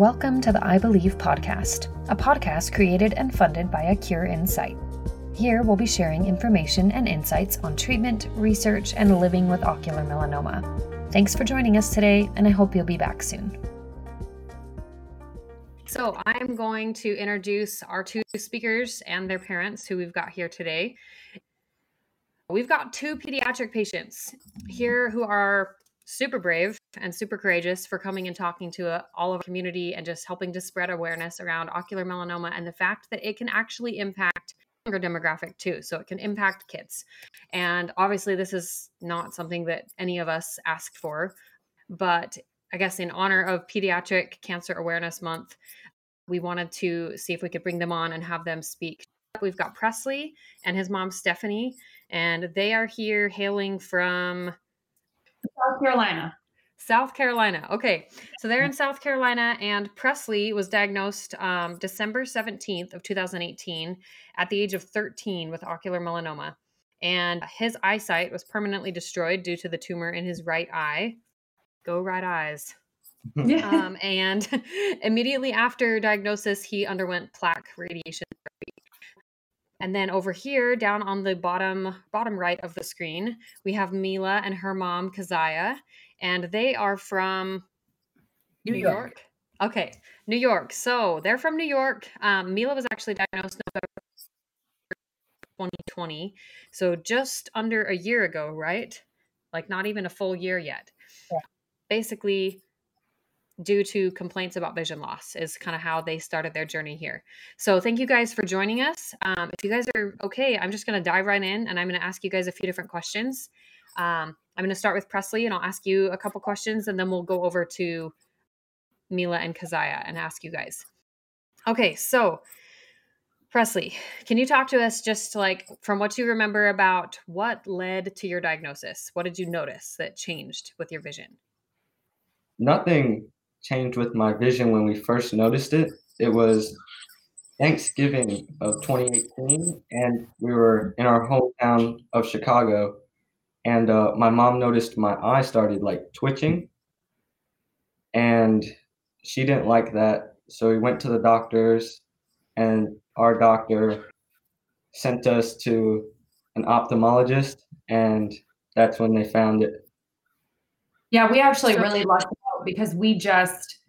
Welcome to the I Believe podcast, a podcast created and funded by A Cure in Sight. Here we'll be sharing information and insights on treatment, research, and living with ocular melanoma. Thanks for joining us today, and I hope you'll be back soon. So, I'm going to introduce our two speakers and their parents who we've got here today. We've got two pediatric patients here who are super brave and super courageous for coming and talking to uh, all of our community and just helping to spread awareness around ocular melanoma and the fact that it can actually impact younger demographic too. So it can impact kids. And obviously this is not something that any of us asked for but i guess in honor of pediatric cancer awareness month we wanted to see if we could bring them on and have them speak. We've got presley and his mom stephanie and they are here hailing from South Carolina. South Carolina. Okay. So they're in South Carolina, and Presley was diagnosed um, December 17th of 2018 at the age of 13 with ocular melanoma. And his eyesight was permanently destroyed due to the tumor in his right eye. Go right eyes. um, and immediately after diagnosis, he underwent plaque radiation. And then over here, down on the bottom bottom right of the screen, we have Mila and her mom Kezia, and they are from New, New York. York. Okay, New York. So they're from New York. Um, Mila was actually diagnosed November 2020, so just under a year ago, right? Like not even a full year yet. Yeah. Basically, due to complaints about vision loss is kind of how they started their journey here. So thank you guys for joining us. Um, if you guys are okay i'm just going to dive right in and i'm going to ask you guys a few different questions. Um, i'm going to start with presley and i'll ask you a couple questions and then we'll go over to mila and kezia and ask you guys. Okay so presley can you talk to us just like from what you remember about what led to your diagnosis? What did you notice that changed with your vision? Nothing changed with my vision when we first noticed it. It was Thanksgiving of 2018, and we were in our hometown of Chicago. And uh, my mom noticed my eye started like twitching, and she didn't like that. So we went to the doctors, and our doctor sent us to an ophthalmologist, and that's when they found it. Yeah, we actually really lucked because we just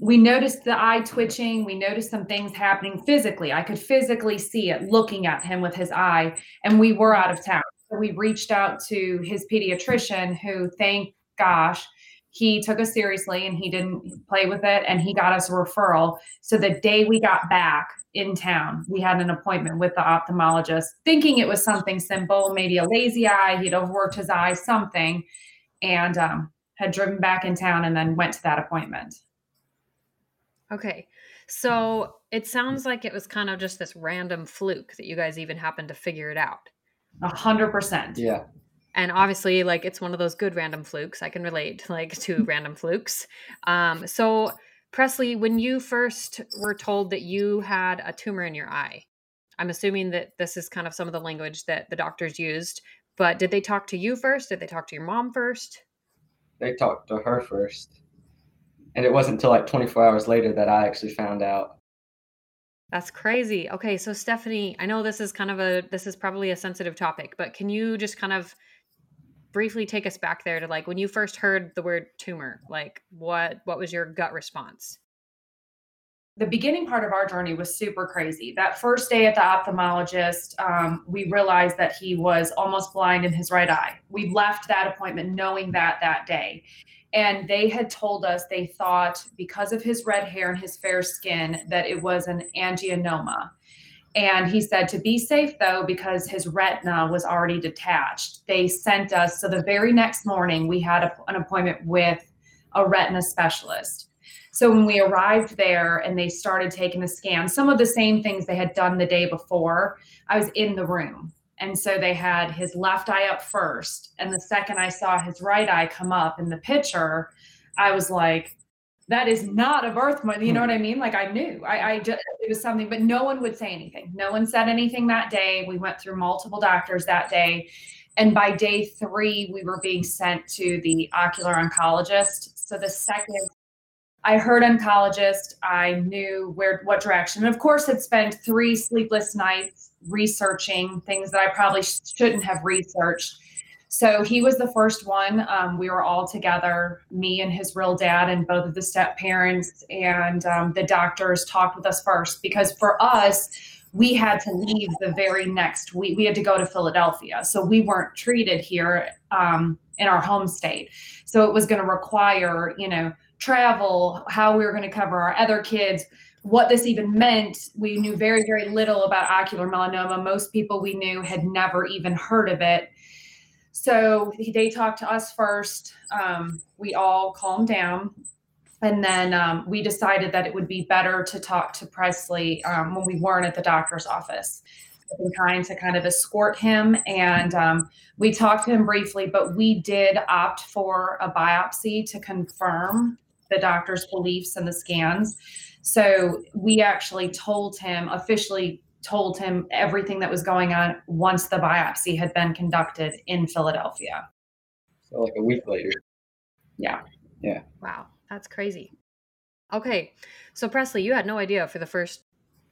we noticed the eye twitching. We noticed some things happening physically. I could physically see it looking at him with his eye and we were out of town. So we reached out to his pediatrician who thank gosh he took us seriously and he didn't play with it and he got us a referral. So the day we got back in town we had an appointment with the ophthalmologist thinking it was something simple maybe a lazy eye he'd overworked his eye something. And um, had driven back in town and then went to that appointment. Okay. So it sounds like it was kind of just this random fluke that you guys even happened to figure it out. A hundred percent. Yeah. And obviously, like it's one of those good random flukes. I can relate like to random flukes. Um, so Presley, when you first were told that you had a tumor in your eye, I'm assuming that this is kind of some of the language that the doctors used. But did they talk to you first? Did they talk to your mom first? They talked to her first. And it wasn't until like 24 hours later that I actually found out. That's crazy. Okay, so Stephanie, I know this is kind of a this is probably a sensitive topic, but can you just kind of briefly take us back there to like when you first heard the word tumor, like what what was your gut response? The beginning part of our journey was super crazy. That first day at the ophthalmologist, um, we realized that he was almost blind in his right eye. We left that appointment knowing that that day. And they had told us they thought because of his red hair and his fair skin that it was an angioedema. And he said to be safe though, because his retina was already detached, they sent us. So the very next morning, we had a, an appointment with a retina specialist so when we arrived there and they started taking the scan, some of the same things they had done the day before, I was in the room. And so they had his left eye up first. And the second I saw his right eye come up in the picture, I was like, that is not a birth month. You know what I mean? Like I knew I, I just, it was something, but no one would say anything. No one said anything that day. We went through multiple doctors that day. And by day three, we were being sent to the ocular oncologist. So the second I heard oncologist. I knew where what direction. And of course, had spent three sleepless nights researching things that I probably shouldn't have researched. So he was the first one. Um, we were all together, me and his real dad, and both of the step parents, and um, the doctors talked with us first because for us, we had to leave the very next week. We had to go to Philadelphia. So we weren't treated here um, in our home state. So it was going to require, you know, travel, how we were going to cover our other kids, what this even meant. We knew very, very little about ocular melanoma. Most people we knew had never even heard of it. So they talked to us first. Um, we all calmed down. And then um, we decided that it would be better to talk to Presley um, when we weren't at the doctor's office. Been trying to kind of escort him, and um, we talked to him briefly, but we did opt for a biopsy to confirm the doctor's beliefs and the scans. So we actually told him, officially told him everything that was going on once the biopsy had been conducted in Philadelphia. So like a week later. Yeah. Yeah. Wow, that's crazy. Okay, so Presley, you had no idea for the first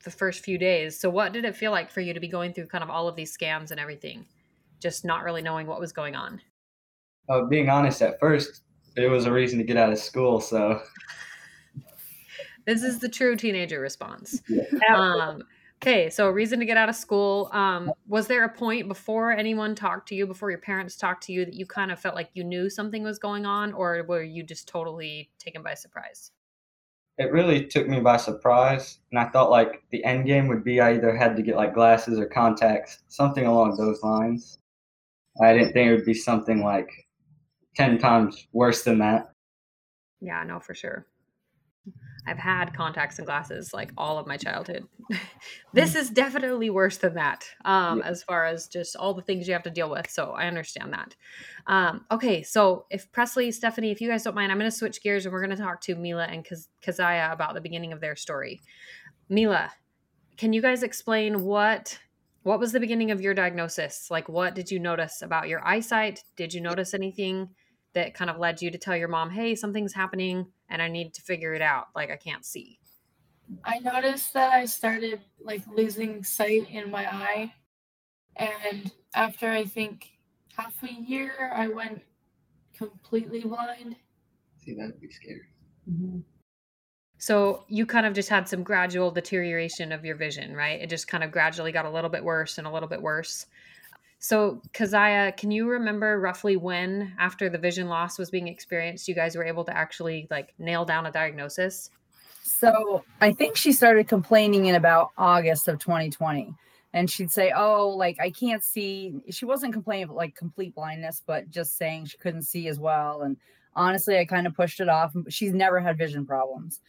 the first few days. So what did it feel like for you to be going through kind of all of these scans and everything, just not really knowing what was going on? Uh, being honest, at first it was a reason to get out of school. So this is the true teenager response. Yeah. Um, okay, so a reason to get out of school. Um, was there a point before anyone talked to you, before your parents talked to you, that you kind of felt like you knew something was going on, or were you just totally taken by surprise? it really took me by surprise, and I thought like the end game would be I either had to get like glasses or contacts, something along those lines. I didn't think it would be something like ten times worse than that. Yeah, no, for sure. I've had contacts and glasses like all of my childhood. this is definitely worse than that, um, as far as just all the things you have to deal with. So I understand that. Um, okay, so if Presley, Stephanie, if you guys don't mind, I'm going to switch gears and we're going to talk to Mila and Kaz- Kezia about the beginning of their story. Mila, can you guys explain what what was the beginning of your diagnosis? Like, what did you notice about your eyesight? Did you notice anything that kind of led you to tell your mom, "Hey, something's happening and I need to figure it out. Like I can't see." I noticed that I started like losing sight in my eye. And after I think half a year, I went completely blind. See, that'd be scary. Mm-hmm. So you kind of just had some gradual deterioration of your vision, right? It just kind of gradually got a little bit worse and a little bit worse. So, Kezia, can you remember roughly when, after the vision loss was being experienced, you guys were able to actually like nail down a diagnosis? So I think she started complaining in about August of 2020. And she'd say, Oh, like I can't see. She wasn't complaining like complete blindness, but just saying she couldn't see as well. And honestly, I kind of pushed it off. She's never had vision problems.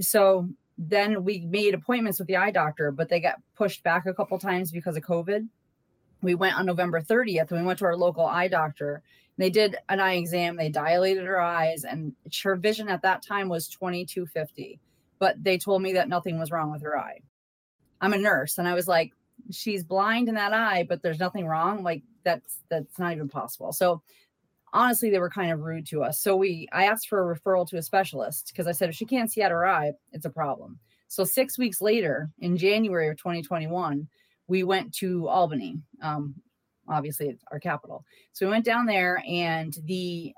So then we made appointments with the eye doctor, but they got pushed back a couple times because of COVID. We went on November 30th and we went to our local eye doctor. They did an eye exam, they dilated her eyes, and her vision at that time was 2250 but they told me that nothing was wrong with her eye. I'm a nurse and I was like, she's blind in that eye, but there's nothing wrong. Like that's that's not even possible. So honestly, they were kind of rude to us. So we I asked for a referral to a specialist because I said if she can't see out her eye, it's a problem. So six weeks later, in January of 2021, we went to Albany. Um, obviously it's our capital. So we went down there and the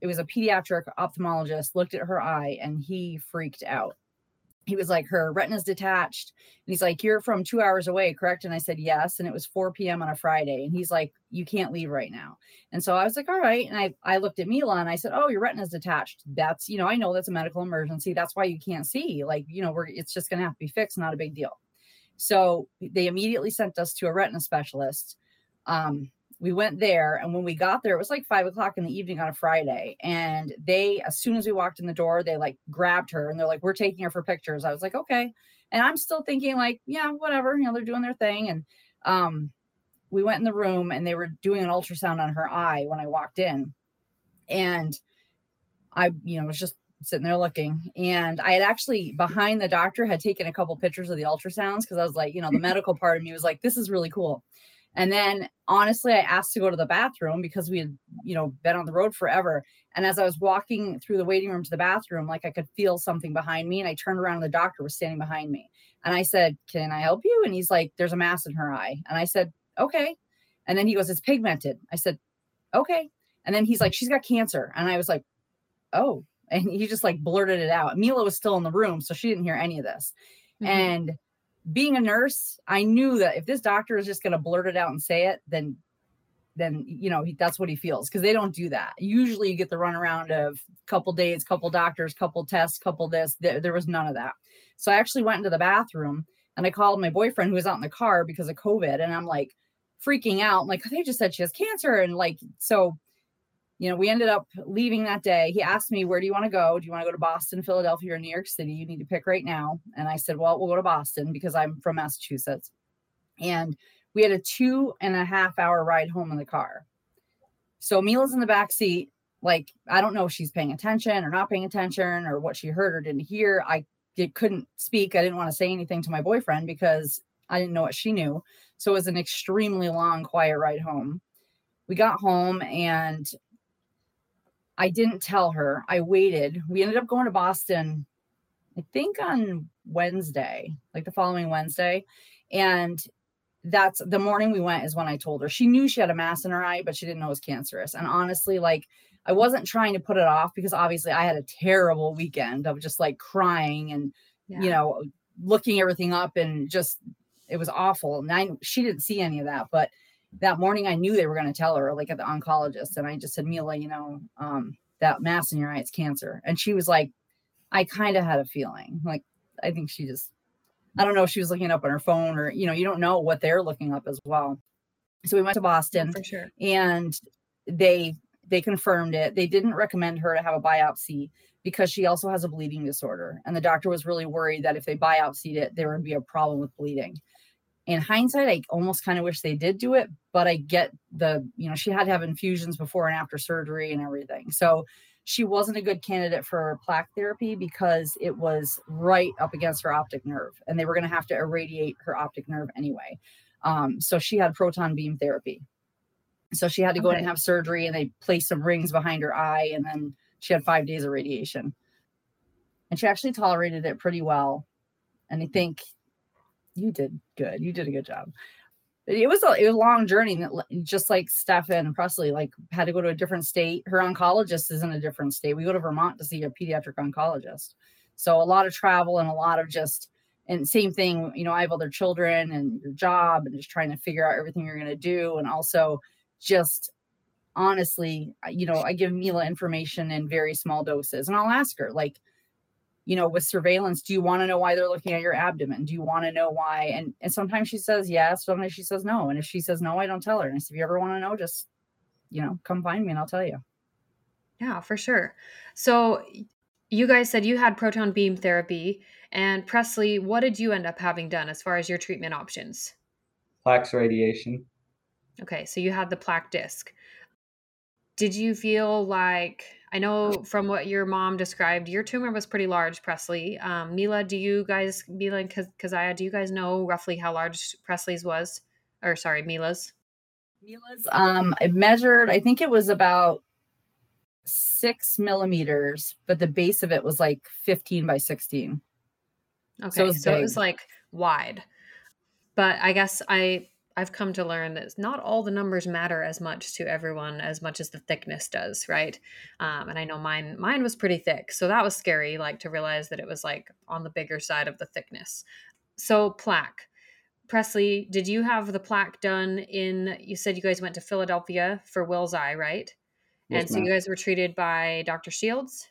it was a pediatric ophthalmologist looked at her eye and he freaked out he was like her retina's detached. And he's like you're from two hours away correct? And i said yes. And it was 4 p.m on a friday. And he's like you can't leave right now. And so i was like all right. And i i looked at mila and i said oh your retina's detached. That's you know i know that's a medical emergency. That's why you can't see. Like you know we're it's just gonna have to be fixed. Not a big deal. So they immediately sent us to a retina specialist um we went there and when we got there it was like five o'clock in the evening on a friday and they as soon as we walked in the door they like grabbed her and they're like we're taking her for pictures. I was like okay. And i'm still thinking like yeah whatever you know they're doing their thing and um we went in the room and they were doing an ultrasound on her eye when i walked in and i you know was just sitting there looking and i had actually behind the doctor had taken a couple pictures of the ultrasounds because i was like you know the medical part of me was like this is really cool And then honestly, I asked to go to the bathroom because we had, you know, been on the road forever. And as I was walking through the waiting room to the bathroom, like I could feel something behind me. And I turned around and the doctor was standing behind me. And I said, Can I help you? And he's like, There's a mass in her eye. And I said, Okay. And then he goes, It's pigmented. I said, Okay. And then he's like, She's got cancer. And I was like, Oh. And he just like blurted it out. Mila was still in the room, so she didn't hear any of this. Mm-hmm. And being a nurse, I knew that if this doctor is just going to blurt it out and say it, then then you know he, that's what he feels because they don't do that. Usually, you get the runaround of couple days, couple doctors, couple tests, couple this. There, there was none of that. So I actually went into the bathroom and I called my boyfriend who was out in the car because of COVID, and I'm like freaking out, like they just said she has cancer, and like so you know, we ended up leaving that day. He asked me, Where do you want to go? Do you want to go to Boston, Philadelphia, or New York City? You need to pick right now. And I said, Well, we'll go to Boston because I'm from Massachusetts. And we had a two and a half hour ride home in the car. So Mila's in the back seat. Like, I don't know if she's paying attention or not paying attention or what she heard or didn't hear. I couldn't speak. I didn't want to say anything to my boyfriend because I didn't know what she knew. So it was an extremely long, quiet ride home. We got home and I didn't tell her. I waited. We ended up going to Boston, I think on Wednesday, like the following Wednesday. And that's the morning we went is when I told her. She knew she had a mass in her eye, but she didn't know it was cancerous. And honestly, like I wasn't trying to put it off because obviously I had a terrible weekend of just like crying and yeah. you know looking everything up and just it was awful. And I she didn't see any of that, but that morning I knew they were going to tell her, like at the oncologist. And I just said, Mila, you know, um, that mass in your eye, it's cancer. And she was like, I kind of had a feeling. Like, I think she just, I don't know if she was looking up on her phone or, you know, you don't know what they're looking up as well. So we went to Boston for sure. And they they confirmed it. They didn't recommend her to have a biopsy because she also has a bleeding disorder. And the doctor was really worried that if they biopsied it, there would be a problem with bleeding in hindsight, I almost kind of wish they did do it, but I get the, you know, she had to have infusions before and after surgery and everything. So she wasn't a good candidate for plaque therapy because it was right up against her optic nerve and they were going to have to irradiate her optic nerve anyway. Um, so she had proton beam therapy. So she had to go okay. in and have surgery and they placed some rings behind her eye and then she had five days of radiation. And she actually tolerated it pretty well. And I think you did good. You did a good job. It was a, it was a long journey, just like Stefan Presley, like had to go to a different state. Her oncologist is in a different state. We go to Vermont to see a pediatric oncologist. So a lot of travel and a lot of just and same thing, you know, I have other children and your job and just trying to figure out everything you're going to do. And also just honestly, you know, I give Mila information in very small doses and I'll ask her, like, you know, with surveillance, do you want to know why they're looking at your abdomen? Do you want to know why? And and sometimes she says yes, sometimes she says no. And if she says no, I don't tell her. And I said, if you ever want to know, just you know, come find me and I'll tell you. Yeah, for sure. So you guys said you had proton beam therapy. And Presley, what did you end up having done as far as your treatment options? Plaques radiation. Okay, so you had the plaque disc. Did you feel like I know from what your mom described, your tumor was pretty large, Presley. Um, Mila, do you guys, Mila and Kezia, do you guys know roughly how large Presley's was? Or sorry, Mila's? Mila's, um, I measured, I think it was about six millimeters, but the base of it was like 15 by 16. Okay. So it was, so it was like wide. But I guess I I've come to learn that not all the numbers matter as much to everyone as much as the thickness does, right? Um, and I know mine mine was pretty thick, so that was scary, like to realize that it was like on the bigger side of the thickness. So plaque, Presley, did you have the plaque done in? You said you guys went to Philadelphia for Wills Eye, right? Yes, and so ma'am. you guys were treated by Dr. Shields.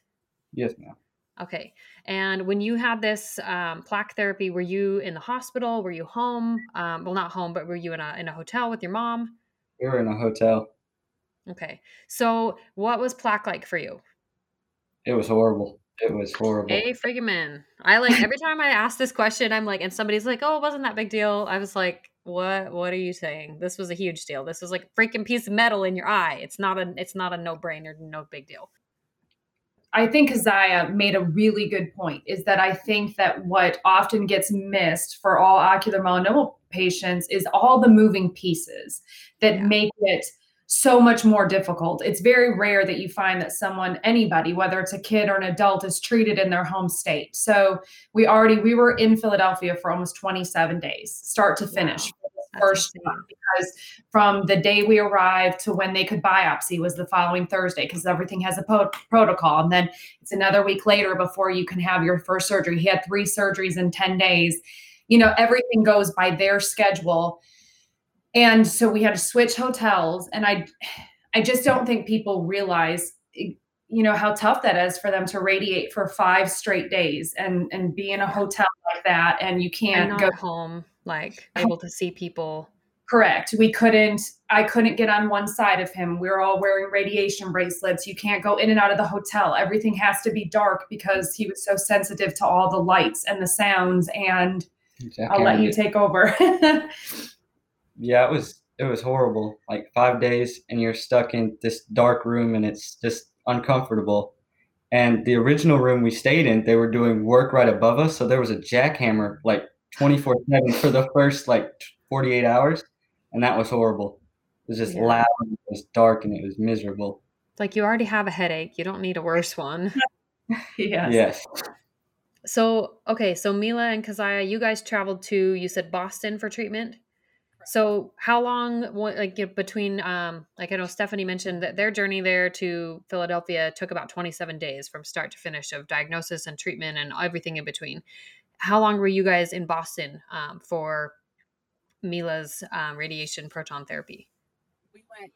Yes, ma'am. Okay. And when you had this um, plaque therapy, were you in the hospital? Were you home? Um, well, not home, but were you in a in a hotel with your mom? We were in a hotel. Okay. So, what was plaque like for you? It was horrible. It was horrible. Hey, friggin' man. I like every time I ask this question, I'm like, and somebody's like, "Oh, it wasn't that big deal." I was like, "What? What are you saying? This was a huge deal. This was like a freaking piece of metal in your eye. It's not a. It's not a no brainer. No big deal." I think Kezia made a really good point is that I think that what often gets missed for all ocular melanoma patients is all the moving pieces that yeah. make it so much more difficult. It's very rare that you find that someone, anybody, whether it's a kid or an adult, is treated in their home state. So we already we were in Philadelphia for almost 27 days, start to finish. Wow first because from the day we arrived to when they could biopsy was the following Thursday because everything has a po- protocol. And then it's another week later before you can have your first surgery. He had three surgeries in 10 days. You know, everything goes by their schedule. And so we had to switch hotels. And I, I just don't think people realize you know how tough that is for them to radiate for five straight days and and be in a hotel like that and you can't go home like able to see people. Correct. We couldn't i couldn't get on one side of him. We are all wearing radiation bracelets. You can't go in and out of the hotel. Everything has to be dark because he was so sensitive to all the lights and the sounds and exactly. i'll let you take over. Yeah it was it was horrible. Like five days and you're stuck in this dark room and it's just uncomfortable. And the original room we stayed in they were doing work right above us so there was a jackhammer like 24 7 for the first like 48 hours. And that was horrible. It was just yeah. loud, it was dark, and it was miserable. Like you already have a headache. You don't need a worse one. yes. Yes. So, okay. So Mila and Kezia, you guys traveled to, you said Boston for treatment. So how long, like between, um, like I know Stephanie mentioned that their journey there to Philadelphia took about 27 days from start to finish of diagnosis and treatment and everything in between how long were you guys in Boston um, for Mila's um, radiation proton therapy? We went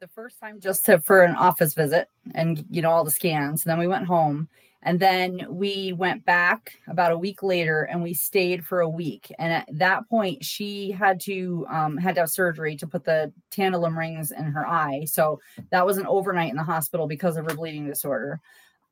the first time just to, for an office visit and you know all the scans. And then we went home, and then we went back about a week later, and we stayed for a week. And at that point, she had to um, had to have surgery to put the tantalum rings in her eye. So that was an overnight in the hospital because of her bleeding disorder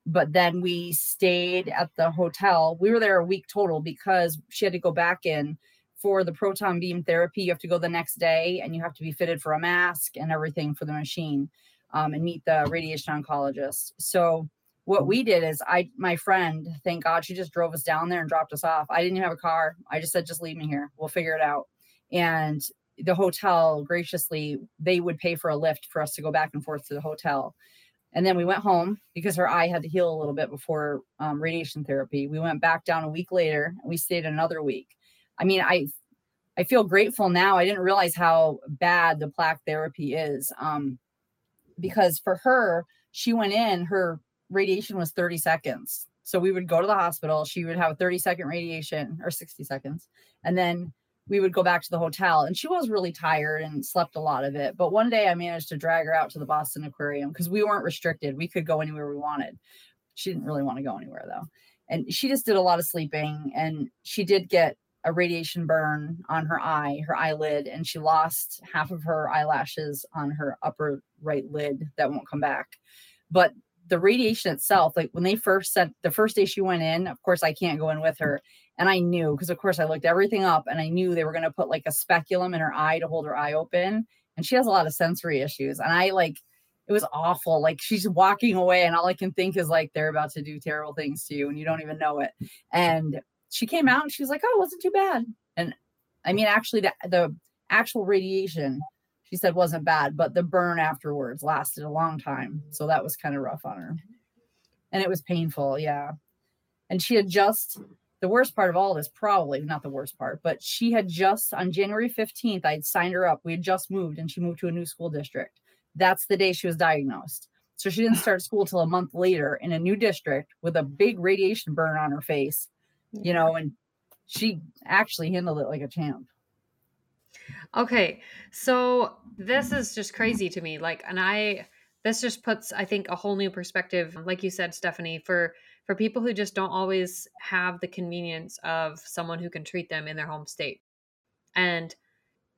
but then we stayed at the hotel. We were there a week total because she had to go back in for the proton beam therapy. You have to go the next day and you have to be fitted for a mask and everything for the machine um, and meet the radiation oncologist. So what we did is I my friend, thank God, she just drove us down there and dropped us off. I didn't have a car. I just said, just leave me here. We'll figure it out. And the hotel graciously, they would pay for a lift for us to go back and forth to the hotel. And then we went home because her eye had to heal a little bit before um, radiation therapy. We went back down a week later and we stayed another week. I mean, I I feel grateful now. I didn't realize how bad the plaque therapy is. Um, because for her, she went in, her radiation was 30 seconds. So we would go to the hospital, she would have a 30 second radiation or 60 seconds. And then we would go back to the hotel and she was really tired and slept a lot of it but one day i managed to drag her out to the boston aquarium because we weren't restricted. We could go anywhere we wanted. She didn't really want to go anywhere though. And she just did a lot of sleeping and she did get a radiation burn on her eye her eyelid and she lost half of her eyelashes on her upper right lid that won't come back. But the radiation itself like when they first sent the first day she went in of course i can't go in with her and I knew because, of course, I looked everything up and I knew they were going to put like a speculum in her eye to hold her eye open. And she has a lot of sensory issues. And I like, it was awful. Like she's walking away, and all I can think is like they're about to do terrible things to you and you don't even know it. And she came out and she was like, Oh, it wasn't too bad. And I mean, actually, the, the actual radiation she said wasn't bad, but the burn afterwards lasted a long time. So that was kind of rough on her. And it was painful. Yeah. And she had just the worst part of all this, probably not the worst part, but she had just on January 15th, I'd signed her up. We had just moved and she moved to a new school district. That's the day she was diagnosed. So she didn't start school till a month later in a new district with a big radiation burn on her face, you know, and she actually handled it like a champ. Okay. So this is just crazy to me. Like, and I, this just puts, I think, a whole new perspective, like you said, Stephanie, for for people who just don't always have the convenience of someone who can treat them in their home state. And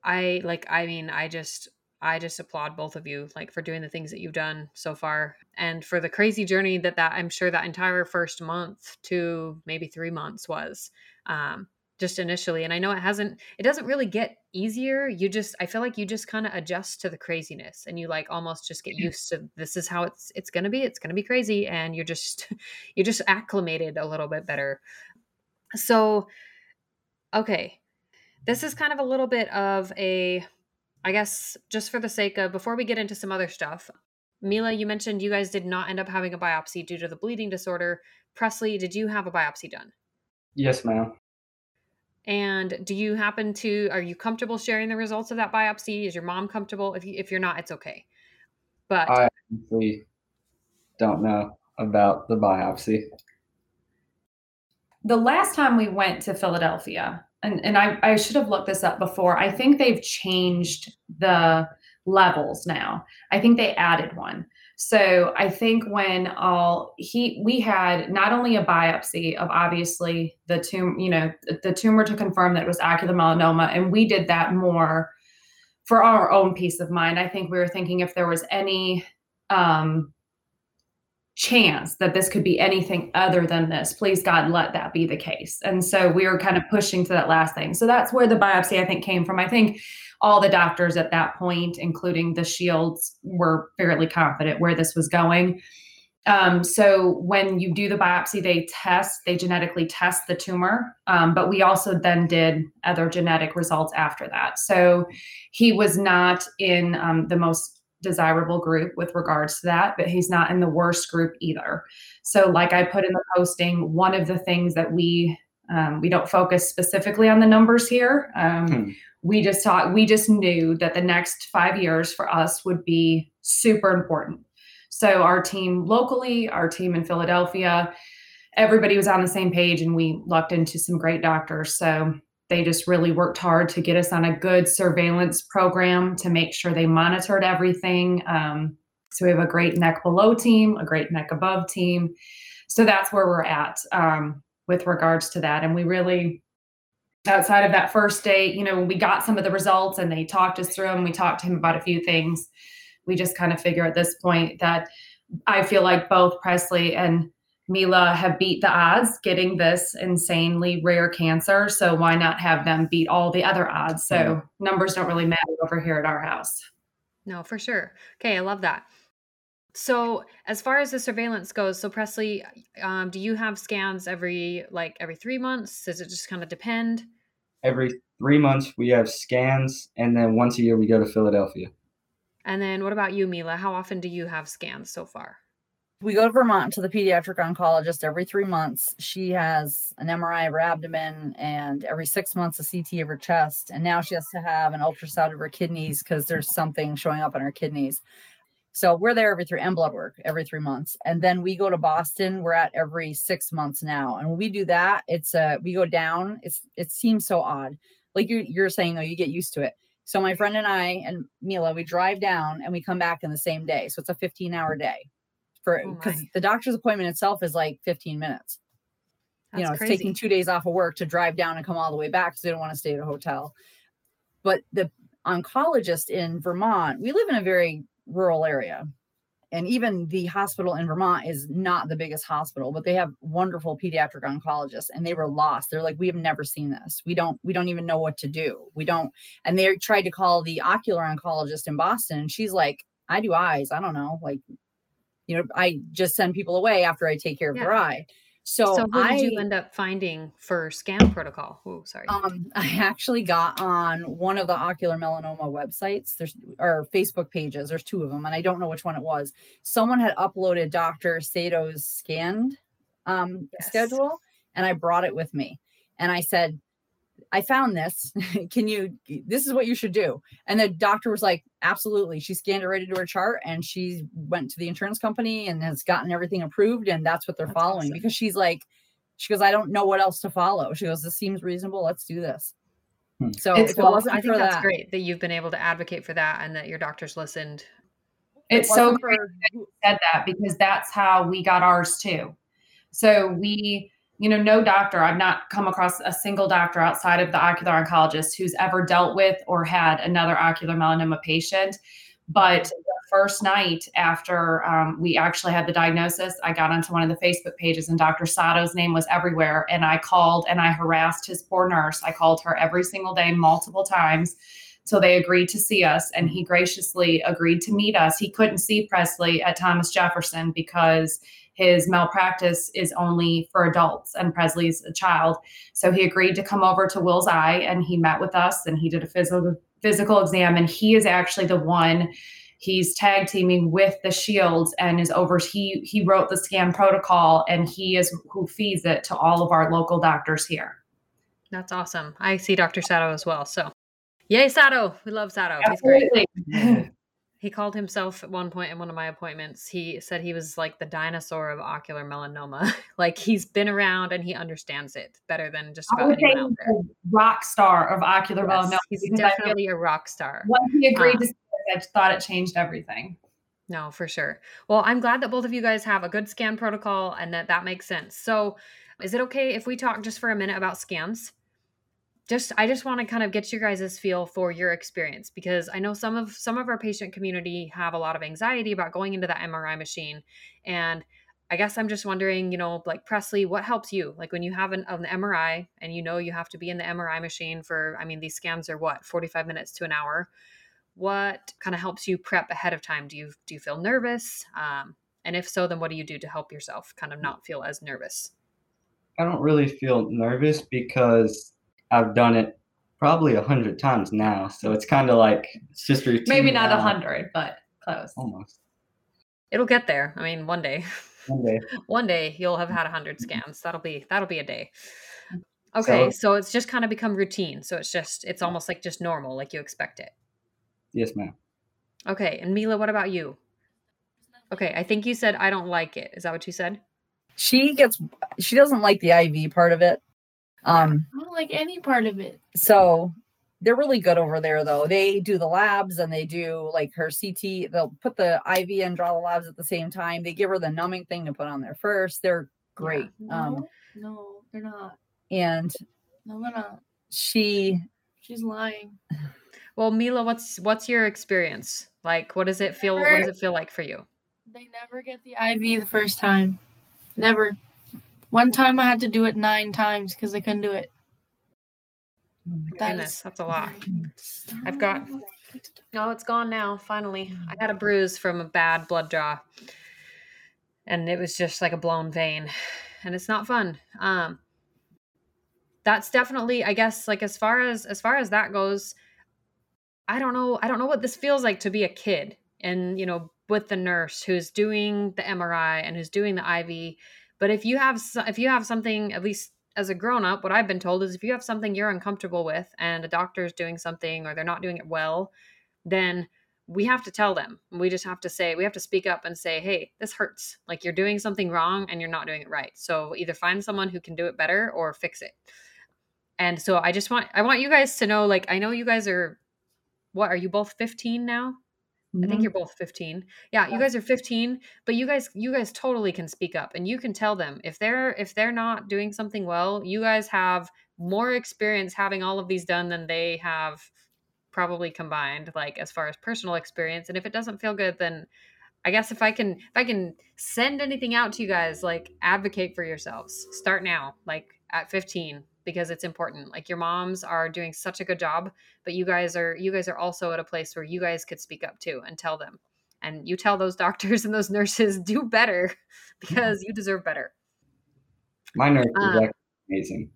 I like I mean I just I just applaud both of you like for doing the things that you've done so far and for the crazy journey that that I'm sure that entire first month to maybe 3 months was um just initially and i know it hasn't it doesn't really get easier you just i feel like you just kind of adjust to the craziness and you like almost just get mm-hmm. used to this is how it's it's going to be it's going to be crazy and you're just you're just acclimated a little bit better. So okay this is kind of a little bit of a i guess just for the sake of before we get into some other stuff mila you mentioned you guys did not end up having a biopsy due to the bleeding disorder. Presley did you have a biopsy done? Yes, ma'am. And do you happen to are you comfortable sharing the results of that biopsy? Is your mom comfortable? If you, if you're not, it's okay. But I actually don't know about the biopsy. the last time we went to Philadelphia, and, and I, I should have looked this up before, I think they've changed the levels now. I think they added one. So I think when all he we had not only a biopsy of obviously the tumor, you know, the, tumor to confirm that it was ocular melanoma, and we did that more for our own peace of mind. I think we were thinking if there was any um chance that this could be anything other than this. Please, God, let that be the case. And so we were kind of pushing to that last thing. So that's where the biopsy, I think, came from. I think all the doctors at that point, including the Shields, were fairly confident where this was going. Um, so when you do the biopsy, they test, they genetically test the tumor, um, but we also then did other genetic results after that. So he was not in um, the most desirable group with regards to that, but he's not in the worst group either. So, like I put in the posting, one of the things that we um, we don't focus specifically on the numbers here. Um, Hmm. We just thought we just knew that the next five years for us would be super important. So our team locally, our team in Philadelphia, everybody was on the same page, and we lucked into some great doctors. So they just really worked hard to get us on a good surveillance program to make sure they monitored everything. Um, so we have a great neck below team, a great neck above team. So that's where we're at um, with regards to that. And we really, outside of that first date, you know, when we got some of the results and they talked us through them, we talked to him about a few things. We just kind of figure at this point that I feel like both Presley and Mila have beat the odds getting this insanely rare cancer. So why not have them beat all the other odds? So numbers don't really matter over here at our house. no, for sure. Okay, I love that. So, as far as the surveillance goes, so Presley, um, do you have scans every like every three months? Does it just kind of depend? Every three months, we have scans, and then once a year, we go to Philadelphia. And then, what about you, Mila? How often do you have scans so far? we go to Vermont to the pediatric oncologist every three months. She has an MRI of her abdomen and every six months a CT of her chest. And now she has to have an ultrasound of her kidneys because there's something showing up in her kidneys. So we're there every three and blood work every three months. And then we go to Boston. We're at every six months now. And when we do that, it's uh we go down. It's it seems so odd. Like you you're saying oh, you get used to it. So my friend and I and Mila, we drive down and we come back in the same day. So it's a 15 hour day for Oh because my. the doctor's appointment itself is like 15 minutes. you That's know, it's crazy. taking two days off of work to drive down and come all the way back because they don't want to stay at a hotel. But the oncologist in Vermont, we live in a very rural area. And even the hospital in Vermont is not the biggest hospital, but they have wonderful pediatric oncologists and they were lost. They're like, we have never seen this. We don't, we don't even know what to do. We don't, and they tried to call the ocular oncologist in Boston, and she's like, I do eyes. I don't know. Like, you know, I just send people away after I take care of their Yeah. eye. So, So, I, did you end up finding for scan protocol? Oh, sorry. um, I actually got on one of the ocular melanoma websites. There's or Facebook pages. There's two of them, and I don't know which one it was. Someone had uploaded Dr. Sato's scanned um, Yes. schedule, and I brought it with me. And I said, I found this. Can you? This is what you should do. And the doctor was like, absolutely. She scanned it right into her chart, and she went to the insurance company and has gotten everything approved, and that's what they're That's following awesome. because she's like, she goes, I don't know what else to follow. She goes, this seems reasonable. Let's do this. Hmm. So It's if well, wasn't I think for that's that, great that you've been able to advocate for that and that your doctors listened. if it It's so wasn't great for- you said that because that's how we got ours too. So we, you know, no doctor, I've not come across a single doctor outside of the ocular oncologist who's ever dealt with or had another ocular melanoma patient. But the first night after um, we actually had the diagnosis, I got onto one of the Facebook pages and Dr. Sato's name was everywhere. And I called and I harassed his poor nurse. I called her every single day, multiple times. So they agreed to see us, and he graciously agreed to meet us. He couldn't see Presley at Thomas Jefferson because his malpractice is only for adults and Presley's a child. So he agreed to come over to Wills Eye and he met with us and he did a physical physical exam and he is actually the one he's tag teaming with the shields and is over he he wrote the scan protocol and he is who feeds it to all of our local doctors here That's awesome. I see Dr. Sato as well. So, yay, Sato. We love Sato. He's absolutely great. He called himself at one point in one of my appointments. He said he was like the dinosaur of ocular melanoma. like he's been around and he understands it better than just about anyone out there. a rock star of ocular Yes, melanoma he's because I feel definitely a rock star. once he agreed Um, to I thought it changed everything No, for sure. Well, I'm glad that both of you guys have a good scan protocol and that that makes sense. So, is it okay if we talk just for a minute about scans? Just I just want to kind of get you guys' feel for your experience because I know some of some of our patient community have a lot of anxiety about going into that MRI machine and I guess I'm just wondering, you know, like Presley, what helps you? Like when you have an, an MRI and you know you have to be in the MRI machine for, I mean, these scans are what, 45 minutes to an hour what kind of helps you prep ahead of time? Do you do you feel nervous? Um, and if so then what do you do to help yourself kind of not feel as nervous? I don't really feel nervous because I've done it probably a hundred times now. So it's kind of like it's just routine. maybe not a hundred but close Almost. it'll get there i mean one day One day. one day you'll have had a 100 scans that'll be that'll be a day okay so, it's just kind of become routine so it's just it's almost like just normal like you expect it Yes, ma'am. okay and mila what about you okay i think you said i don't like it is that what you said She gets she doesn't like the IV part of it. Um I don't like any part of it. so they're really good over there though. They do the labs and they do like her CT, they'll put the IV and draw the labs at the same time. They give her the numbing thing to put on there first. They're great. No, Um no, they're not. and No, they're not. she She's lying. well mila what's what's your experience like what does it feel what does it feel like for you They never get the IV the first time. Never. One time I had to do it nine times because I couldn't do it. That Goodness, is- that's a lot. I've got- No, it's gone now. Finally, I had a bruise from a bad blood draw, and it was just like a blown vein, and it's not fun. Um, that's definitely, I guess, like as far as as far as that goes, I don't know. I don't know what this feels like to be a kid, and you know, with the nurse who's doing the MRI and who's doing the IV. But if you have if you have something, at least as a grown up, what I've been told is if you have something you're uncomfortable with and a doctor is doing something or they're not doing it well, then we have to tell them. We just have to say, we have to speak up and say, hey, this hurts. Like you're doing something wrong and you're not doing it right. So either find someone who can do it better or fix it. And so I just want, I want you guys to know, like, I know you guys are, what, are you both 15 now? I think mm-hmm. you're both 15. Yeah, you guys are 15, but you guys you guys totally can speak up and you can tell them if they're if they're not doing something well, you guys have more experience having all of these done than they have probably combined like as far as personal experience and if it doesn't feel good then I guess if I can if I can send anything out to you guys like advocate for yourselves. Start now like at 15 because it's important. Like your moms are doing such a good job but you guys are you guys are also at a place where you guys could speak up too and tell them and you tell those doctors and those nurses do better because you deserve better My nurse is actually amazing.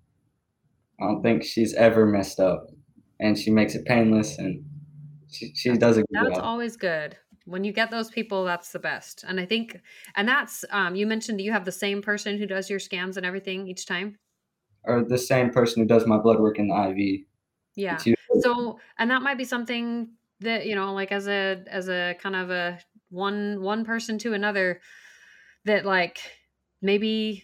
I don't think she's ever messed up, and she makes it painless, and she she does a good that's job. always good when you get those people that's the best and i think and that's um you mentioned you have the same person who does your scans and everything each time Or the same person who does my blood work in the IV. yeah. So and that might be something that you know like as a as a kind of a one one person to another that like maybe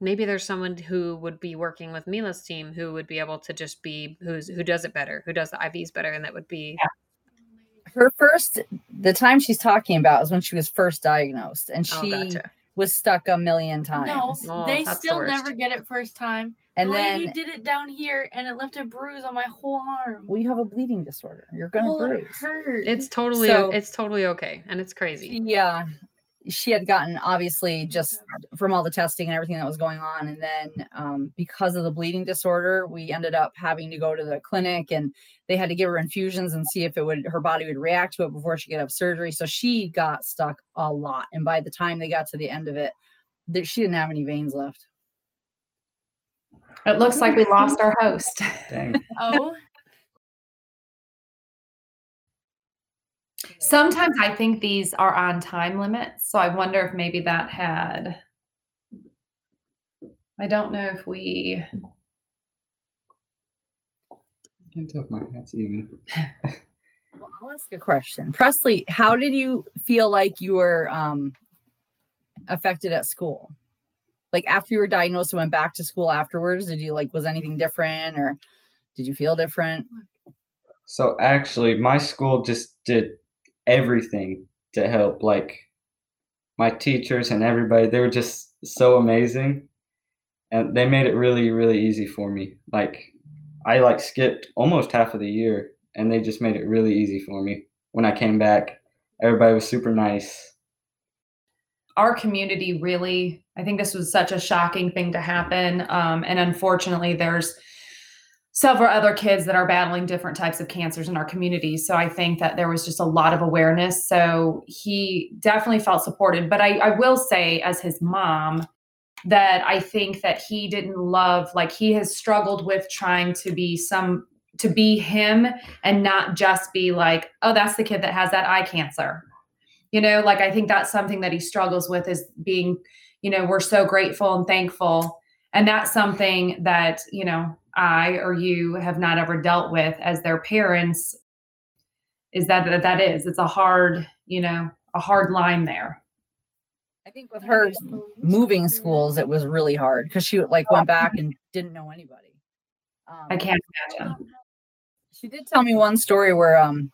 maybe there's someone who would be working with Mila's team who would be able to just be who's who does it better who does the IVs better and that would be her first the time she's talking about is when she was first diagnosed and oh she gotcha was stuck a million times. No, Oh, they that's the still never get it first time. And the then you did it down here, and it left a bruise on my whole arm. well, you have a bleeding disorder. You're gonna Well, it bruise. hurt. It's totally So- it's totally okay and it's crazy. Yeah. She had gotten obviously just from all the testing and everything that was going on. And then um, because of the bleeding disorder, we ended up having to go to the clinic and they had to give her infusions and see if it would her body would react to it before she could have surgery. So she got stuck a lot. And by the time they got to the end of it, that she didn't have any veins left. It looks like we lost our host. Dang. oh, Sometimes I think these are on time limits, so I wonder if maybe that had. I don't know if we. I can't tell if my hat's even. Well, I'll ask a question. Presley, how did you feel like you were um, affected at school? Like after you were diagnosed and went back to school afterwards, did you like, was anything different or did you feel different? So actually, my school just did everything to help. Like my teachers and everybody, they were just so amazing, and they made it really, really easy for me. Like I like skipped almost half of the year, and they just made it really easy for me. When I came back, everybody was super nice. Our community really, I think this was such a shocking thing to happen. Um, and unfortunately, there's several other kids that are battling different types of cancers in our community. So I think that there was just a lot of awareness. So he definitely felt supported. But I, I will say, as his mom, that I think that he didn't love, like he has struggled with trying to be some, to be him and not just be like, oh, that's the kid that has that eye cancer. You know, like I think that's something that he struggles with is being, you know, we're so grateful and thankful. And that's something that, you know, I or you have not ever dealt with as their parents is that that, that is it's a hard you know a hard line there I think with her moving schools, it was really hard because she like went back and didn't know anybody. Um, i can't imagine She did tell me one story where um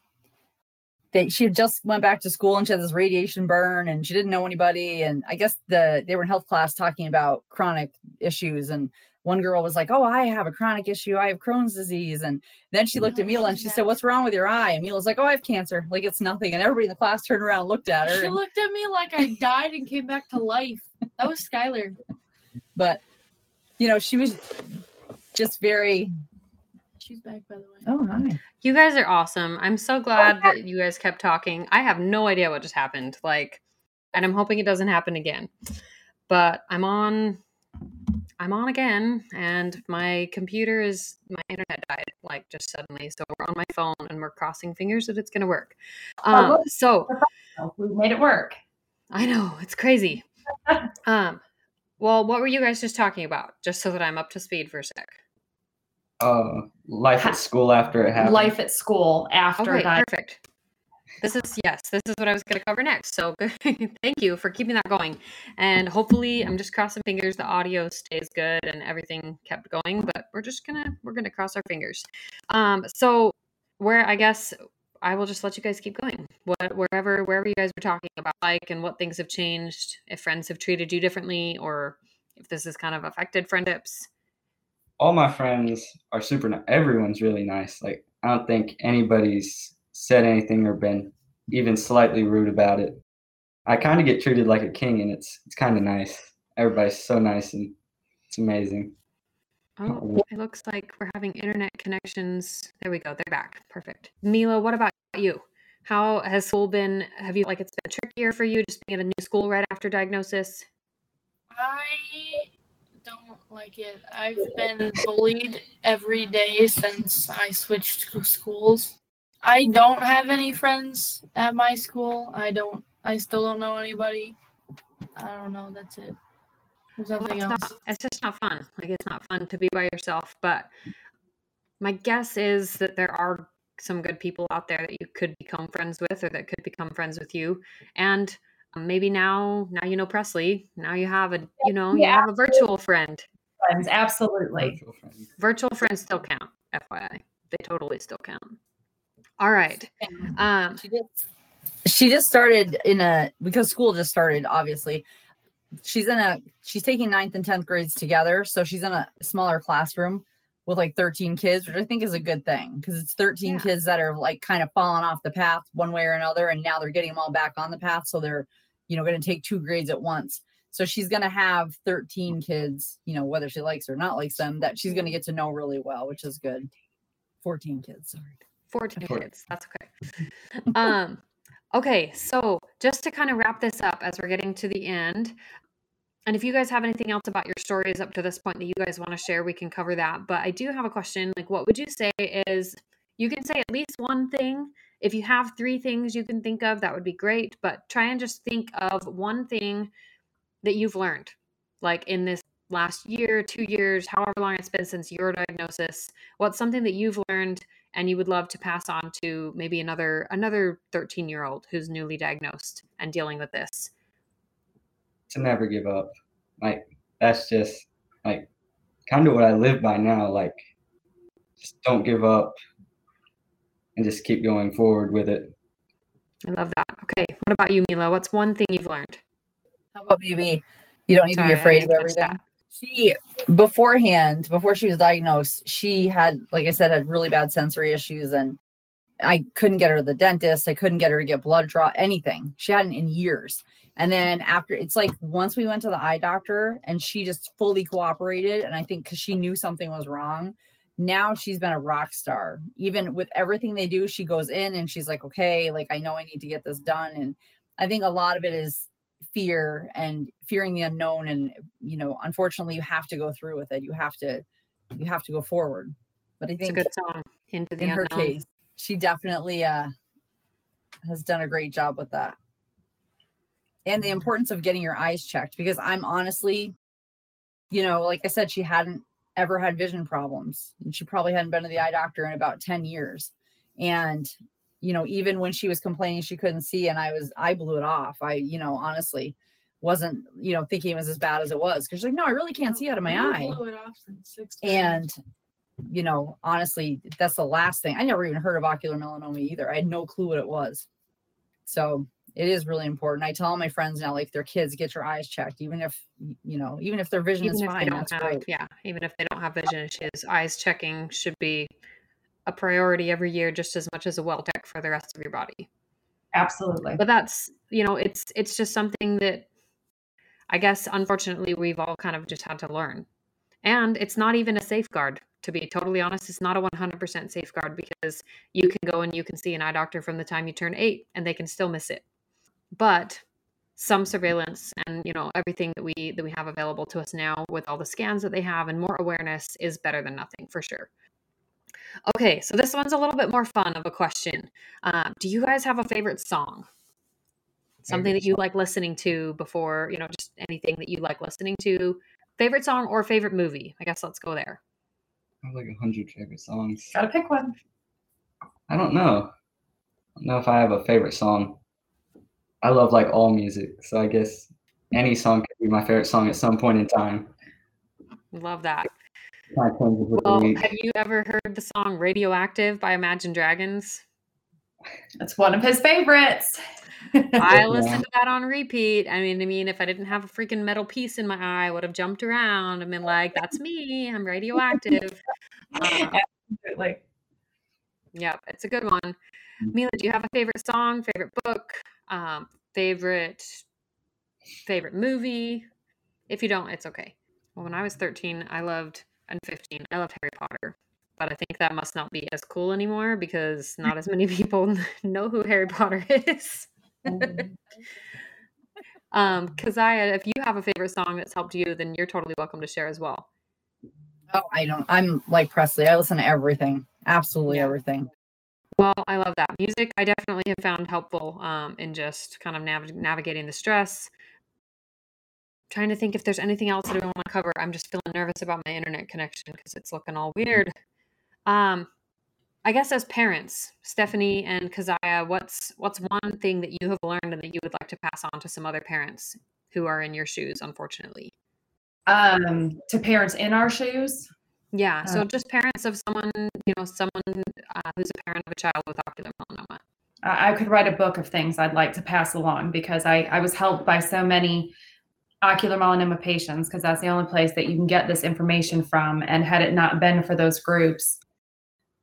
they she had just went back to school and she had this radiation burn and she didn't know anybody and I guess the they were in health class talking about chronic issues and one girl was like, "Oh, I have a chronic issue. I have Crohn's disease." And then she looked at Mila and she said, "What's wrong with your eye?" And Mila's like, "Oh, I have cancer. Like it's nothing." And everybody in the class turned around and looked at her. she and- looked at me like I died and came back to life. That was Skylar. but you know, she was just very She's back, by the way. Oh, hi. You guys are awesome. I'm so glad that you guys kept talking. I have no idea what just happened. Like, and I'm hoping it doesn't happen again. But I'm on I'm on again and my computer is my internet died like just suddenly. So we're on my phone and we're crossing fingers that it's gonna work. Um, look. so we made it work I know it's crazy. um, well, what were you guys just talking about? Just so that I'm up to speed for a sec. Uh, life at school after it happened. life at school after Okay, that perfect. This is yes, this is what I was going to cover next. So thank you for keeping that going, and hopefully, I'm just crossing fingers the audio stays good and everything kept going. But we're just gonna we're gonna cross our fingers. Um, so where I guess I will just let you guys keep going. What wherever wherever you guys were talking about, like, and what things have changed, if friends have treated you differently, or if this has kind of affected friendships. all my friends are super. Everyone's really nice. Like I don't think anybody's said anything or been even slightly rude about it. I kind of get treated like a king, and it's it's kind of nice. Everybody's so nice, and it's amazing. Oh, it looks like we're having internet connections. There we go. They're back. Perfect. Mila, what about you? How has school been? Have you like it's been trickier for you just being at a new school right after diagnosis? I don't like it. I've been bullied every day since I switched to schools. I don't have any friends at my school. I don't. I still don't know anybody. I don't know. That's it. There's Well, it's, else. not, it's just not fun. Like it's not fun to be by yourself. But my guess is that there are some good people out there that you could become friends with, or that could become friends with you. And um, maybe now, now you know Presley. Now you have a, you know, you have a virtual friend. friends absolutely Virtual friends. Virtual friends still count. FYI, they totally still count. All right. Um, She just she just started in a because school just started obviously. She's in a she's taking ninth and 10th grades together so she's in a smaller classroom with like 13 kids which i think is a good thing because it's 13 Yeah. kids that are like kind of falling off the path one way or another and now they're getting them all back on the path so they're you know going to take two grades at once. So she's going to have 13 kids you know whether she likes or not likes them that she's going to get to know really well which is good. 14 kids sorry. 14 Four- kids. That's okay. um, okay, so just to kind of wrap this up as we're getting to the end, and if you guys have anything else about your stories up to this point that you guys want to share, we can cover that. But I do have a question. Like, what would you say is you can say at least one thing. If you have three things you can think of, that would be great. But try and just think of one thing that you've learned, like in this last year, two years, however long it's been since your diagnosis. What's something that you've learned and you would love to pass on to maybe another another 13 year old who's newly diagnosed and dealing with this to never give up. Like that's just like kind of what I live by now. Like just don't give up and just keep going forward with it. i love that okay what about you mila what's one thing you've learned how about maybe you don't need to be afraid of everything that. She beforehand before she was diagnosed she had like i said had really bad sensory issues and i couldn't get her to the dentist. I couldn't get her to get blood draw anything. She hadn't in years. And then after it's like once we went to the eye doctor and she just fully cooperated and i think because she knew something was wrong now she's been a rock star. Even with everything they do she goes in and she's like okay like i know i need to get this done. And i think a lot of it is fear and fearing the unknown and you know unfortunately you have to go through with it. You have to you have to go forward. But i it's a think good song into the in her case she definitely uh has done a great job with that. And the importance of getting your eyes checked because i'm honestly you know like i said she hadn't ever had vision problems. And she probably hadn't been to the eye doctor in about 10 years. And you know even when she was complaining she couldn't see and i was i blew it off. I you know honestly wasn't you know thinking it was as bad as it was because she's like no i really can't see out of my eye. blew it off since and you know honestly that's the last thing i never even heard of ocular melanoma either i had no clue what it was. So it is really important i tell all my friends now like their kids get your eyes checked even if you know even if their vision even is fine that's have yeah even if they don't have vision issues eyes checking should be a priority every year just as much as a well check for the rest of your body. Absolutely. but that's you know it's it's just something that i guess unfortunately we've all kind of just had to learn. And it's not even a safeguard to be totally honest. It's not a 100% safeguard because you can go and you can see an eye doctor from the time you turn 8 and they can still miss it. But some surveillance and you know everything that we that we have available to us now with all the scans that they have and more awareness is better than nothing for sure okay so this one's a little bit more fun of a question um, do you guys have a favorite song something Favorite that you like listening to before you know just anything that you like listening to favorite song or favorite movie i guess let's go there I have like a hundred favorite songs. Gotta pick one. I don't know. I don't know if I have a favorite song. I love like all music, so I guess any song could be my favorite song at some point in time. love that well week. have you ever heard the song radioactive by imagine dragons It's one of his favorites. I Yeah. listened to that on repeat. I mean, I mean, if I didn't have a freaking metal piece in my eye, I would have jumped around and been like, "That's me. I'm radioactive." Uh, Absolutely. yeah, it's a good one. Mila, do you have a favorite song, favorite book, um, favorite favorite movie? If you don't, it's okay. Well, when I was 13, I loved and 15, I loved Harry Potter. But I think that must not be as cool anymore because not as many people know who Harry Potter is. Um, Kezia, if you have a favorite song that's helped you, then you're totally welcome to share as well. oh i don't i'm like presley i listen to everything absolutely Yeah. everything Well, I love that music. I definitely have found helpful um, in just kind of nav- navigating the stress. Trying to think if there's anything else that I want to cover. I'm just feeling nervous about my internet connection because it's looking all weird. Um, I guess as parents, Stephanie and Kezia, what's what's one thing that you have learned and that you would like to pass on to some other parents who are in your shoes, unfortunately? Um, to parents in our shoes. Yeah. So Uh, just parents of someone, you know, someone uh, who's a parent of a child with ocular melanoma. I I could write a book of things I'd like to pass along because I, I was helped by so many ocular melanoma patients because that's the only place that you can get this information from. And had it not been for those groups,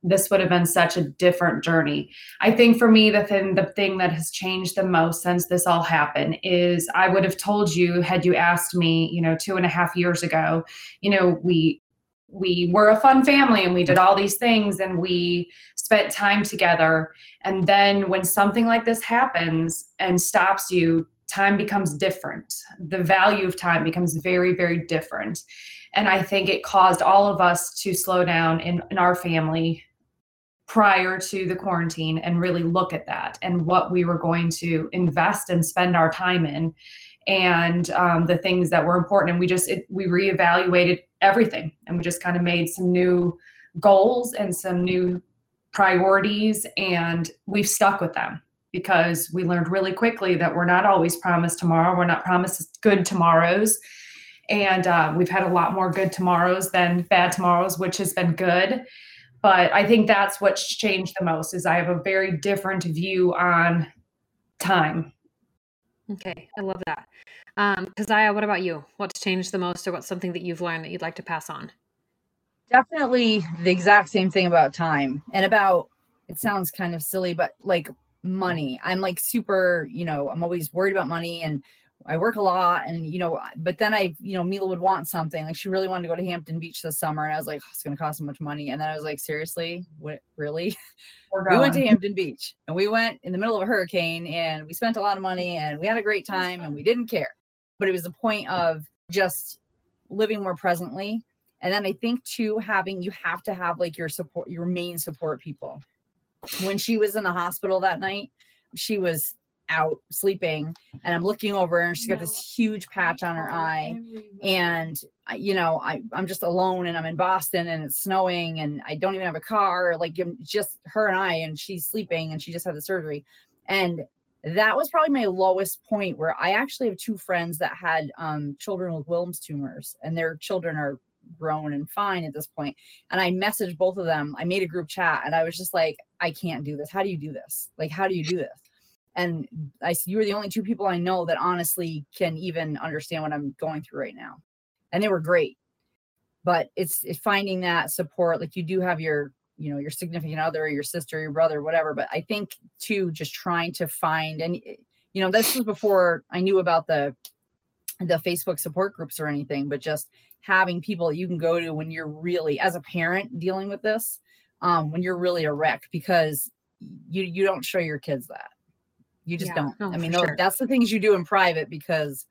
this would have been such a different journey. I think for me, the thing the thing that has changed the most since this all happened is I would have told you had you asked me, you know, two and a half years ago, you know, we we were a fun family and we did all these things and we spent time together. And then when something like this happens and stops you, time becomes different. The value of time becomes very, very different. And I think it caused all of us to slow down in, in our family prior to the quarantine and really look at that and what we were going to invest and spend our time in and um, the things that were important and we just it, we reevaluated everything and we just kind of made some new goals and some new priorities and we've stuck with them because we learned really quickly that we're not always promised tomorrow we're not promised good tomorrows. And uh, we've had a lot more good tomorrows than bad tomorrows which has been good. But i think that's what's changed the most is i have a very different view on time. Okay i love that. Um Kezia, what about you? What's changed the most or what's something that you've learned that you'd like to pass on? Definitely the exact same thing about time and about it sounds kind of silly but like money i'm like super you know i'm always worried about money and I work a lot and you know, but then I, you know, Mila would want something. Like she really wanted to go to Hampton Beach this summer. And I was like, oh, it's gonna cost so much money. And then I was like, seriously? What really? we went to Hampton Beach and we went in the middle of a hurricane and we spent a lot of money and we had a great time and we didn't care. But it was the point of just living more presently. And then I think too, having you have to have like your support, your main support people. When she was in the hospital that night, she was out sleeping and I'm looking over and she's got this huge patch on her eye. And you know I, I'm just alone and I'm in Boston and it's snowing and I don't even have a car like just her and I and she's sleeping and she just had the surgery. And that was probably my lowest point where I actually have two friends that had um, children with Wilms tumors and their children are grown and fine at this point and I messaged both of them I made a group chat and I was just like I can't do this how do you do this like how do you do this and I said, you were the only two people I know that honestly can even understand what I'm going through right now. And they were great. But it's, it's finding that support. Like you do have your, you know, your significant other, your sister, your brother, whatever. But I think too, just trying to find and eh, you know, this was before I knew about the the Facebook support groups or anything, but just having people you can go to when you're really as a parent dealing with this, um, when you're really a wreck because you you don't show your kids that you just yeah, don't. No, I mean, sure. that's the things you do in private because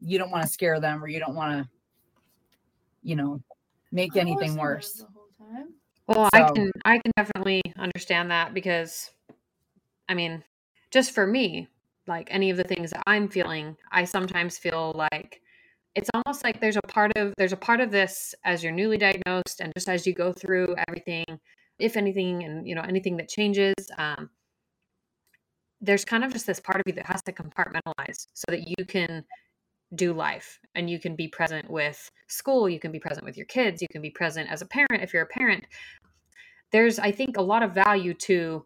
you don't want to scare them or you don't want to, you know, make anything worse. Well, so. I can I can definitely understand that because I mean, just for me, like any of the things that I'm feeling, I sometimes feel like it's almost like there's a part of there's a part of this as you're newly diagnosed and just as you go through everything if anything and you know anything that changes um, there's kind of just this part of you that has to compartmentalize so that you can do life and you can be present with school you can be present with your kids you can be present as a parent if you're a parent. There's i think a lot of value to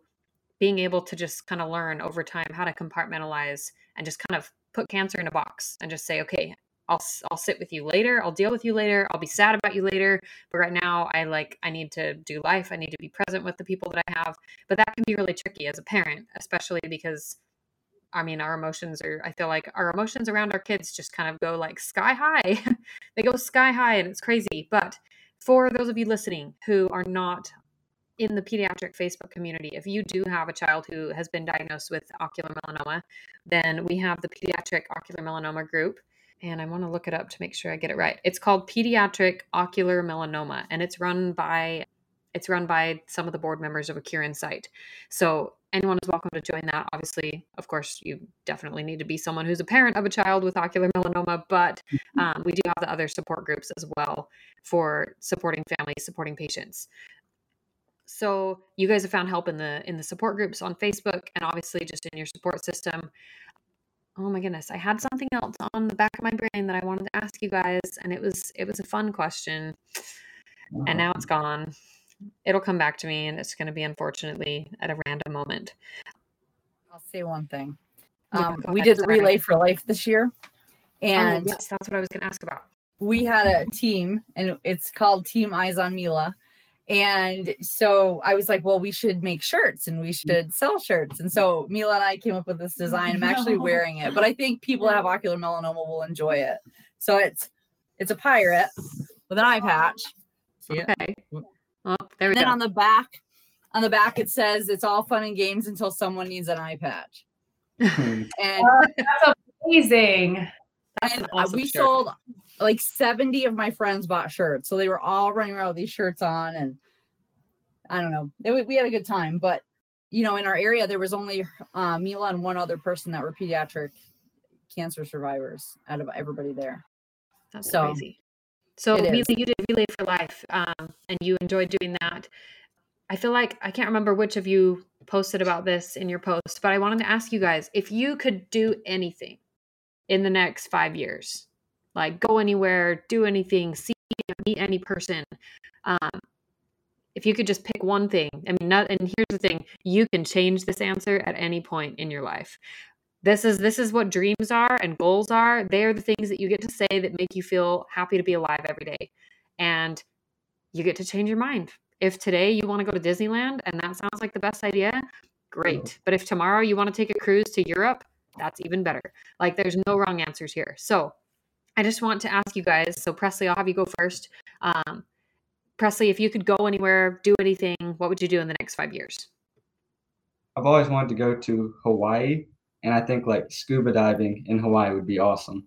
being able to just kind of learn over time how to compartmentalize and just kind of put cancer in a box and just say okay I'll I'll sit with you later. I'll deal with you later. I'll be sad about you later. But right now, I like I need to do life. I need to be present with the people that I have. But that can be really tricky as a parent, especially because I mean, our emotions are I feel like our emotions around our kids just kind of go like sky high. they go sky high and it's crazy. But for those of you listening who are not in the pediatric Facebook community, if you do have a child who has been diagnosed with ocular melanoma, then we have the pediatric ocular melanoma group and I want to look it up to make sure I get it right. It's called Pediatric Ocular Melanoma, and it's run by it's run by some of the board members of a Cure in Sight. So anyone is welcome to join that. Obviously, of course, you definitely need to be someone who's a parent of a child with ocular melanoma, but mm-hmm. um, we do have the other support groups as well for supporting families, supporting patients. So you guys have found help in the in the support groups on Facebook, and obviously just in your support system. Oh my goodness, I had something else on the back of my brain that I wanted to ask you guys, and it was it was a fun question, and now it's gone. It'll come back to me, and it's going to be unfortunately at a random moment. I'll say one thing. Um, we did Relay for Life this year, And oh, yes, that's what I was going to ask about. we had a team and it's called Team Eyes on Mila. And so I was like, well, we should make shirts and we should sell shirts. And so Mila and I came up with this design. I'm actually No. wearing it, but I think people that have ocular melanoma will enjoy it. So it's it's a pirate with an eye patch. See it? Okay. Oh, there we And then on the back, on the back it says it's all fun and games until someone needs an eye patch. Hmm. And, That's amazing. That's and an awesome we shirt. sold like 70 of my friends bought shirts. So they were all running around with these shirts on and I don't know. It, we had a good time, but you know, in our area there was only uh, Mila and one other person that were pediatric cancer survivors out of everybody there. That's So, crazy. So, Mila, you did Relay for Life, um, and you enjoyed doing that. I feel like I can't remember which of you posted about this in your post, but I wanted to ask you guys if you could do anything in the next five years, like go anywhere, do anything, see, meet any person, um, if you could just pick one thing, I mean, not, and here's the thing: you can change this answer at any point in your life. This is this is what dreams are and goals are. They are the things that you get to say that make you feel happy to be alive every day, and you get to change your mind. If today you want to go to Disneyland and that sounds like the best idea, great. But if tomorrow you want to take a cruise to Europe, that's even better. Like there's no wrong answers here. So I just want to ask you guys. So Presley, I'll have you go first. Um, Presley, if you could go anywhere, do anything, what would you do in the next five years? I've always wanted to go to Hawaii, and I think like scuba diving in Hawaii would be awesome.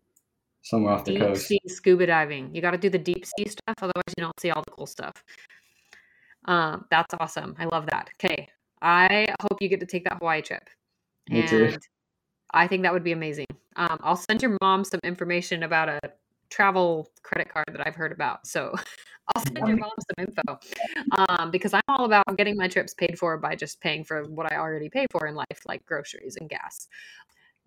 Somewhere off the Deep coast. sea scuba diving. You got to do the deep sea stuff, otherwise you don't see all the cool stuff. Um, that's awesome. I love that. Okay, I hope you get to take that Hawaii trip. Me too. I think that would be amazing. Um, I'll send your mom some information about a travel credit card that I've heard about. So I'll send your mom some info um, because I'm all about getting my trips paid for by just paying for what I already pay for in life, like groceries and gas.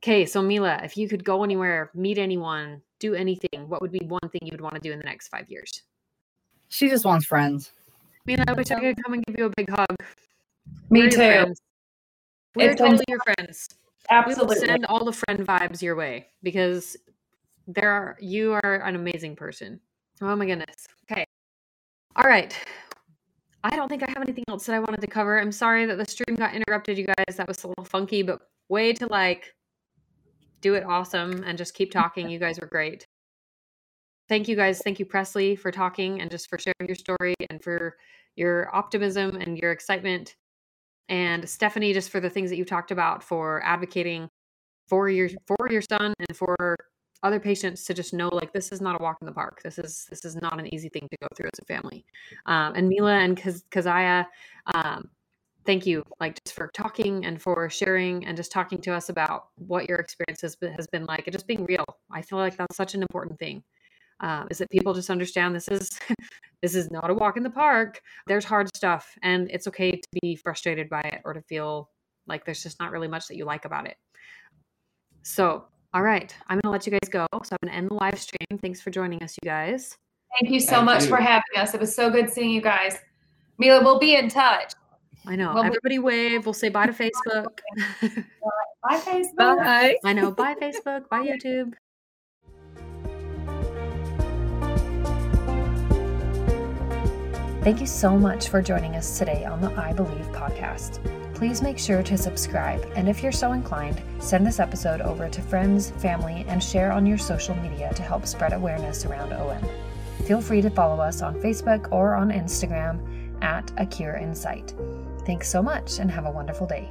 Okay, so Mila, if you could go anywhere, meet anyone, do anything, what would be one thing you would want to do in the next five years? She just wants friends. Mila, I wish I could come and give you a big hug. Me We're too. We're totally your friends. We will Absolutely. send all the friend vibes your way because there are you are an amazing person. Oh my goodness. Okay. All right. I don't think I have anything else that I wanted to cover. I'm sorry that the stream got interrupted, you guys. That was a little funky, but way to like do it awesome and just keep talking. You guys were great. Thank you guys. Thank you, Presley, for talking and just for sharing your story and for your optimism and your excitement. And Stephanie, just for the things that you talked about for advocating for your for your son and for other patients to just know like this is not a walk in the park. This is this is not an easy thing to go through as a family. Um, and Mila and Kaz- Kezia, um, thank you like just for talking and for sharing and just talking to us about what your experience has been, has been like and just being real. I feel like that's such an important thing. Um, is that people just understand this is this is not a walk in the park. There's hard stuff, and it's okay to be frustrated by it or to feel like there's just not really much that you like about it. So, all right, I'm gonna let you guys go. So I'm gonna end the live stream. Thanks for joining us, you guys. Thank you so Thank much you. for having us. It was so good seeing you guys. Mila, we'll be in touch. I know. Well, we- Everybody wave. We'll say bye to Facebook. Bye, Facebook. Bye. I know. Bye Facebook. Bye YouTube. Thank you so much for joining us today on the I Believe podcast. Please make sure to subscribe, and if you're so inclined, send this episode over to friends, family, and share on your social media to help spread awareness around OM. Feel free to follow us on Facebook or on Instagram at A Cure in Sight. Thanks so much and have a wonderful day.